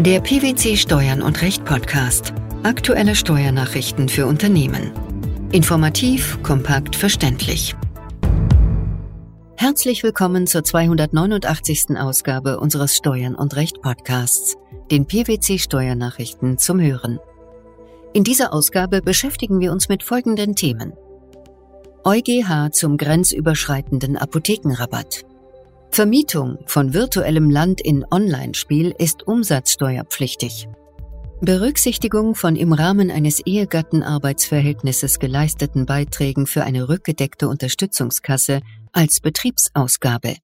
Der PwC Steuern und Recht Podcast. Aktuelle Steuernachrichten für Unternehmen. Informativ, kompakt, verständlich. Herzlich willkommen zur 289. Ausgabe unseres Steuern und Recht Podcasts, den PwC Steuernachrichten zum Hören. In dieser Ausgabe beschäftigen wir uns mit folgenden Themen. EuGH zum grenzüberschreitenden Apothekenrabatt. Vermietung von virtuellem Land in Online-Spiel ist umsatzsteuerpflichtig. Berücksichtigung von im Rahmen eines Ehegattenarbeitsverhältnisses geleisteten Beiträgen für eine rückgedeckte Unterstützungskasse als Betriebsausgabe.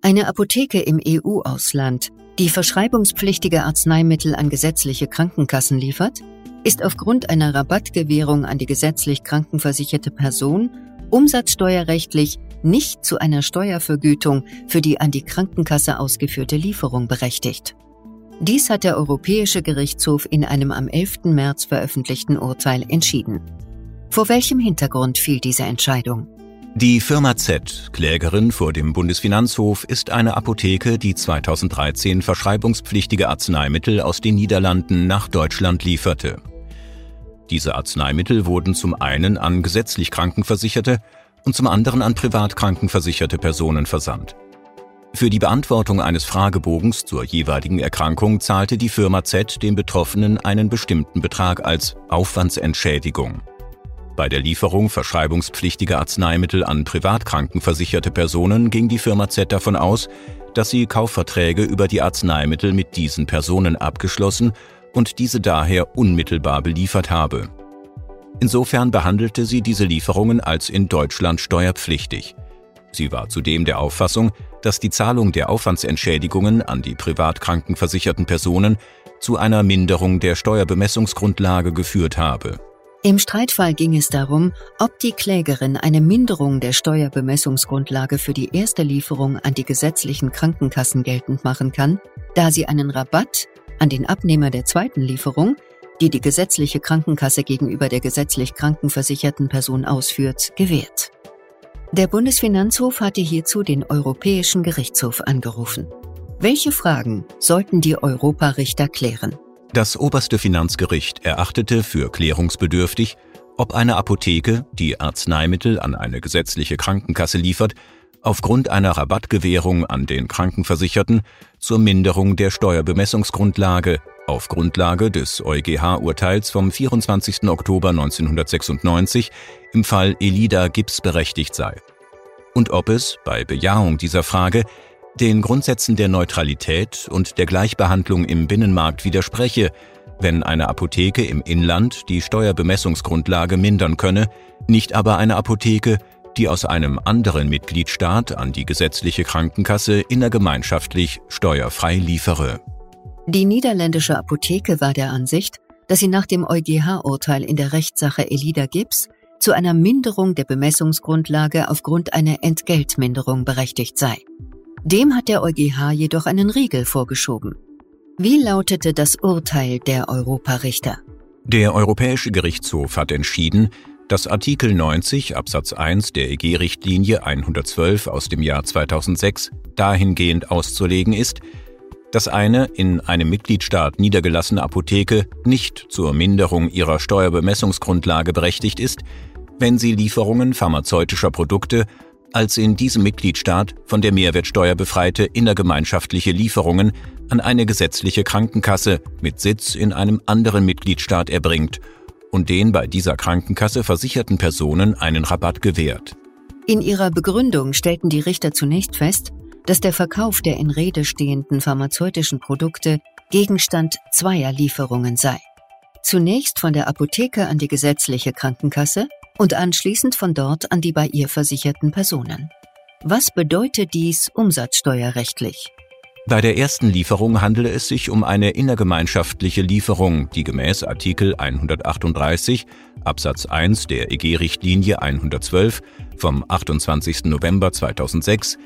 Eine Apotheke im EU-Ausland, die verschreibungspflichtige Arzneimittel an gesetzliche Krankenkassen liefert, ist aufgrund einer Rabattgewährung an die gesetzlich krankenversicherte Person umsatzsteuerrechtlich nicht zu einer Steuervergütung für die an die Krankenkasse ausgeführte Lieferung berechtigt. Dies hat der Europäische Gerichtshof in einem am 11. März veröffentlichten Urteil entschieden. Vor welchem Hintergrund fiel diese Entscheidung? Die Firma Z, Klägerin vor dem Bundesfinanzhof, ist eine Apotheke, die 2013 verschreibungspflichtige Arzneimittel aus den Niederlanden nach Deutschland lieferte. Diese Arzneimittel wurden zum einen an gesetzlich Krankenversicherte und zum anderen an privat krankenversicherte Personen versandt. Für die Beantwortung eines Fragebogens zur jeweiligen Erkrankung zahlte die Firma Z den Betroffenen einen bestimmten Betrag als Aufwandsentschädigung. Bei der Lieferung verschreibungspflichtiger Arzneimittel an privat krankenversicherte Personen ging die Firma Z davon aus, dass sie Kaufverträge über die Arzneimittel mit diesen Personen abgeschlossen und diese daher unmittelbar beliefert habe. Insofern behandelte sie diese Lieferungen als in Deutschland steuerpflichtig. Sie war zudem der Auffassung, dass die Zahlung der Aufwandsentschädigungen an die privat krankenversicherten Personen zu einer Minderung der Steuerbemessungsgrundlage geführt habe. Im Streitfall ging es darum, ob die Klägerin eine Minderung der Steuerbemessungsgrundlage für die erste Lieferung an die gesetzlichen Krankenkassen geltend machen kann, da sie einen Rabatt an den Abnehmer der zweiten Lieferung, die die gesetzliche Krankenkasse gegenüber der gesetzlich krankenversicherten Person ausführt, gewährt. Der Bundesfinanzhof hatte hierzu den Europäischen Gerichtshof angerufen. Welche Fragen sollten die Europarichter klären? Das oberste Finanzgericht erachtete für klärungsbedürftig, ob eine Apotheke, die Arzneimittel an eine gesetzliche Krankenkasse liefert, aufgrund einer Rabattgewährung an den Krankenversicherten zur Minderung der Steuerbemessungsgrundlage auf Grundlage des EuGH-Urteils vom 24. Oktober 1996 im Fall Elida Gips berechtigt sei. Und ob es, bei Bejahung dieser Frage, den Grundsätzen der Neutralität und der Gleichbehandlung im Binnenmarkt widerspreche, wenn eine Apotheke im Inland die Steuerbemessungsgrundlage mindern könne, nicht aber eine Apotheke, die aus einem anderen Mitgliedstaat an die gesetzliche Krankenkasse innergemeinschaftlich steuerfrei liefere. Die niederländische Apotheke war der Ansicht, dass sie nach dem EuGH-Urteil in der Rechtssache Elida Gibbs zu einer Minderung der Bemessungsgrundlage aufgrund einer Entgeltminderung berechtigt sei. Dem hat der EuGH jedoch einen Riegel vorgeschoben. Wie lautete das Urteil der Europarichter? Der Europäische Gerichtshof hat entschieden, dass Artikel 90 Absatz 1 der EG-Richtlinie 112 aus dem Jahr 2006 dahingehend auszulegen ist, dass eine in einem Mitgliedstaat niedergelassene Apotheke nicht zur Minderung ihrer Steuerbemessungsgrundlage berechtigt ist, wenn sie Lieferungen pharmazeutischer Produkte als in diesem Mitgliedstaat von der Mehrwertsteuer befreite innergemeinschaftliche Lieferungen an eine gesetzliche Krankenkasse mit Sitz in einem anderen Mitgliedstaat erbringt und den bei dieser Krankenkasse versicherten Personen einen Rabatt gewährt. In ihrer Begründung stellten die Richter zunächst fest, dass der Verkauf der in Rede stehenden pharmazeutischen Produkte Gegenstand zweier Lieferungen sei. Zunächst von der Apotheke an die gesetzliche Krankenkasse und anschließend von dort an die bei ihr versicherten Personen. Was bedeutet dies umsatzsteuerrechtlich? Bei der ersten Lieferung handele es sich um eine innergemeinschaftliche Lieferung, die gemäß Artikel 138 Absatz 1 der EG-Richtlinie 112 vom 28. November 2006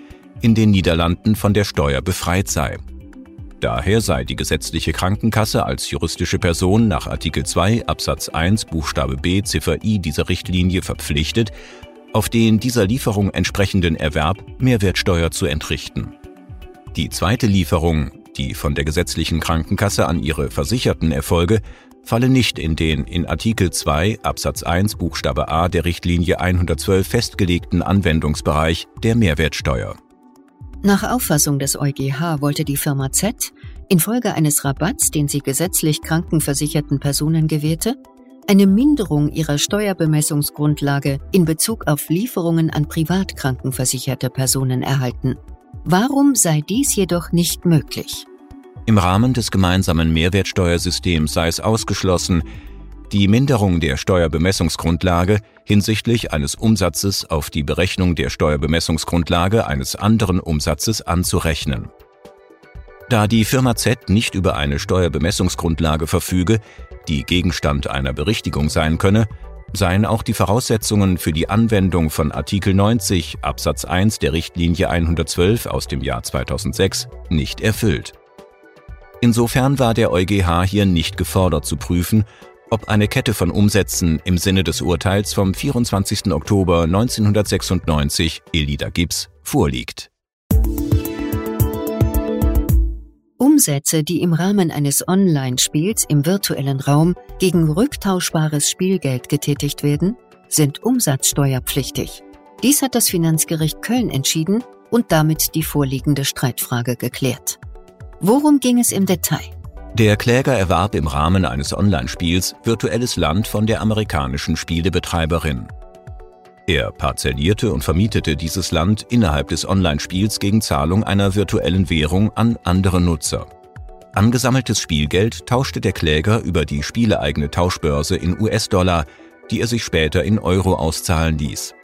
in den Niederlanden von der Steuer befreit sei. Daher sei die gesetzliche Krankenkasse als juristische Person nach Artikel 2 Absatz 1 Buchstabe B Ziffer I dieser Richtlinie verpflichtet, auf den dieser Lieferung entsprechenden Erwerb Mehrwertsteuer zu entrichten. Die zweite Lieferung, die von der gesetzlichen Krankenkasse an ihre Versicherten erfolge, falle nicht in den in Artikel 2 Absatz 1 Buchstabe a der Richtlinie 112 festgelegten Anwendungsbereich der Mehrwertsteuer. Nach Auffassung des EuGH wollte die Firma Z infolge eines Rabatts, den sie gesetzlich krankenversicherten Personen gewährte, eine Minderung ihrer Steuerbemessungsgrundlage in Bezug auf Lieferungen an privat krankenversicherte Personen erhalten. Warum sei dies jedoch nicht möglich? Im Rahmen des gemeinsamen Mehrwertsteuersystems sei es ausgeschlossen, die Minderung der Steuerbemessungsgrundlage hinsichtlich eines Umsatzes auf die Berechnung der Steuerbemessungsgrundlage eines anderen Umsatzes anzurechnen. Da die Firma Z nicht über eine Steuerbemessungsgrundlage verfüge, die Gegenstand einer Berichtigung sein könne, seien auch die Voraussetzungen für die Anwendung von Artikel 90 Absatz 1 der Richtlinie 112 aus dem Jahr 2006 nicht erfüllt. Insofern war der EuGH hier nicht gefordert zu prüfen, ob eine Kette von Umsätzen im Sinne des Urteils vom 24. Oktober 1996 Elida Gibbs vorliegt. Umsätze, die im Rahmen eines Online-Spiels im virtuellen Raum gegen rücktauschbares Spielgeld getätigt werden, sind umsatzsteuerpflichtig. Dies hat das Finanzgericht Köln entschieden und damit die vorliegende Streitfrage geklärt. Worum ging es im Detail? Der Kläger erwarb im Rahmen eines Online-Spiels virtuelles Land von der amerikanischen Spielebetreiberin. Er parzellierte und vermietete dieses Land innerhalb des Online-Spiels gegen Zahlung einer virtuellen Währung an andere Nutzer. Angesammeltes Spielgeld tauschte der Kläger über die spieleeigene Tauschbörse in US-Dollar, die er sich später in Euro auszahlen ließ.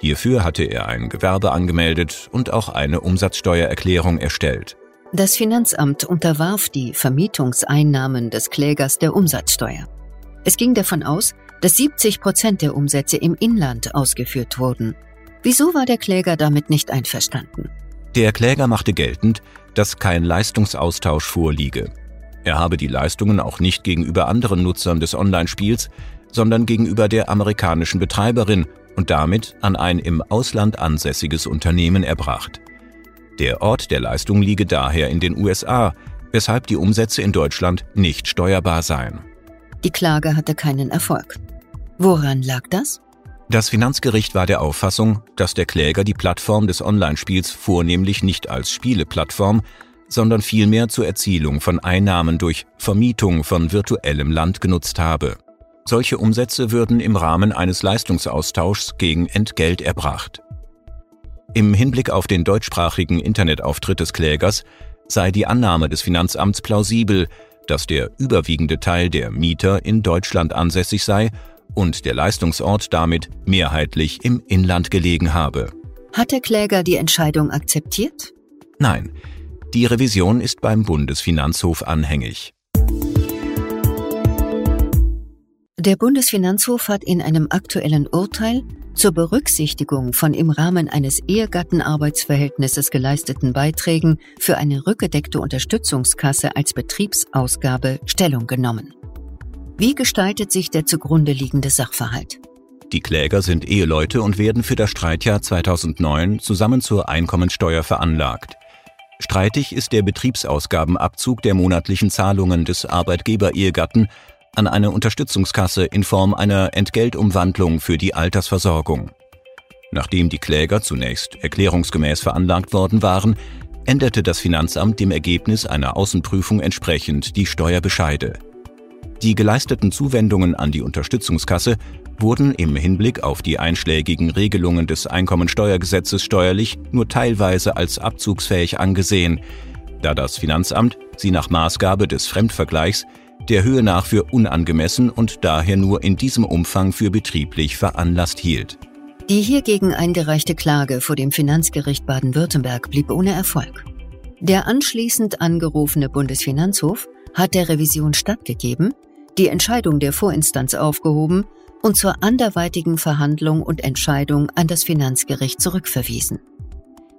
Hierfür hatte er ein Gewerbe angemeldet und auch eine Umsatzsteuererklärung erstellt. Das Finanzamt unterwarf die Vermietungseinnahmen des Klägers der Umsatzsteuer. Es ging davon aus, dass 70 Prozent der Umsätze im Inland ausgeführt wurden. Wieso war der Kläger damit nicht einverstanden? Der Kläger machte geltend, dass kein Leistungsaustausch vorliege. Er habe die Leistungen auch nicht gegenüber anderen Nutzern des Online-Spiels, sondern gegenüber der amerikanischen Betreiberin und damit an ein im Ausland ansässiges Unternehmen erbracht. Der Ort der Leistung liege daher in den USA, weshalb die Umsätze in Deutschland nicht steuerbar seien. Die Klage hatte keinen Erfolg. Woran lag das? Das Finanzgericht war der Auffassung, dass der Kläger die Plattform des Online-Spiels vornehmlich nicht als Spieleplattform, sondern vielmehr zur Erzielung von Einnahmen durch Vermietung von virtuellem Land genutzt habe. Solche Umsätze würden im Rahmen eines Leistungsaustauschs gegen Entgelt erbracht. Im Hinblick auf den deutschsprachigen Internetauftritt des Klägers sei die Annahme des Finanzamts plausibel, dass der überwiegende Teil der Mieter in Deutschland ansässig sei und der Leistungsort damit mehrheitlich im Inland gelegen habe. Hat der Kläger die Entscheidung akzeptiert? Nein, die Revision ist beim Bundesfinanzhof anhängig. Der Bundesfinanzhof hat in einem aktuellen Urteil zur Berücksichtigung von im Rahmen eines Ehegattenarbeitsverhältnisses geleisteten Beiträgen für eine rückgedeckte Unterstützungskasse als Betriebsausgabe Stellung genommen. Wie gestaltet sich der zugrunde liegende Sachverhalt? Die Kläger sind Eheleute und werden für das Streitjahr 2009 zusammen zur Einkommensteuer veranlagt. Streitig ist der Betriebsausgabenabzug der monatlichen Zahlungen des Arbeitgeber-Ehegatten an eine Unterstützungskasse in Form einer Entgeltumwandlung für die Altersversorgung. Nachdem die Kläger zunächst erklärungsgemäß veranlagt worden waren, änderte das Finanzamt dem Ergebnis einer Außenprüfung entsprechend die Steuerbescheide. Die geleisteten Zuwendungen an die Unterstützungskasse wurden im Hinblick auf die einschlägigen Regelungen des Einkommensteuergesetzes steuerlich nur teilweise als abzugsfähig angesehen, da das Finanzamt sie nach Maßgabe des Fremdvergleichs der Höhe nach für unangemessen und daher nur in diesem Umfang für betrieblich veranlasst hielt. Die hiergegen eingereichte Klage vor dem Finanzgericht Baden-Württemberg blieb ohne Erfolg. Der anschließend angerufene Bundesfinanzhof hat der Revision stattgegeben, die Entscheidung der Vorinstanz aufgehoben und zur anderweitigen Verhandlung und Entscheidung an das Finanzgericht zurückverwiesen.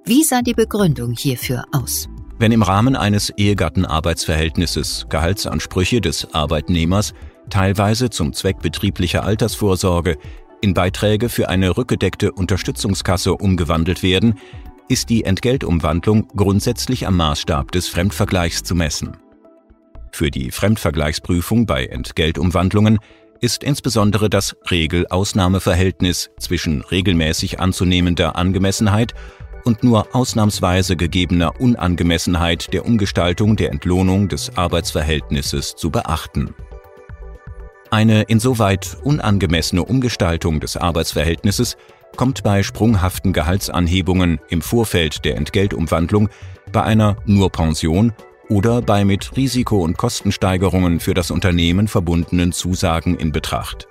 Wie sah die Begründung hierfür aus? Wenn im Rahmen eines Ehegattenarbeitsverhältnisses Gehaltsansprüche des Arbeitnehmers teilweise zum Zweck betrieblicher Altersvorsorge in Beiträge für eine rückgedeckte Unterstützungskasse umgewandelt werden, ist die Entgeltumwandlung grundsätzlich am Maßstab des Fremdvergleichs zu messen. Für die Fremdvergleichsprüfung bei Entgeltumwandlungen ist insbesondere das Regel-Ausnahmeverhältnis zwischen regelmäßig anzunehmender Angemessenheit und nur ausnahmsweise gegebener Unangemessenheit der Umgestaltung der Entlohnung des Arbeitsverhältnisses zu beachten. Eine insoweit unangemessene Umgestaltung des Arbeitsverhältnisses kommt bei sprunghaften Gehaltsanhebungen im Vorfeld der Entgeltumwandlung bei einer nur Pension oder bei mit Risiko- und Kostensteigerungen für das Unternehmen verbundenen Zusagen in Betracht.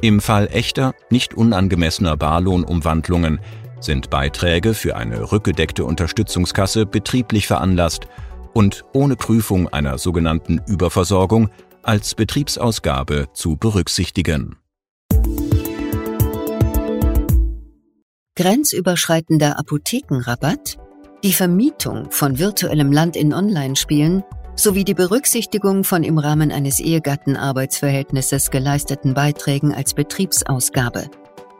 Im Fall echter, nicht unangemessener Barlohnumwandlungen sind Beiträge für eine rückgedeckte Unterstützungskasse betrieblich veranlasst und ohne Prüfung einer sogenannten Überversorgung als Betriebsausgabe zu berücksichtigen. Grenzüberschreitender Apothekenrabatt, die Vermietung von virtuellem Land in Online-Spielen sowie die Berücksichtigung von im Rahmen eines Ehegattenarbeitsverhältnisses geleisteten Beiträgen als Betriebsausgabe –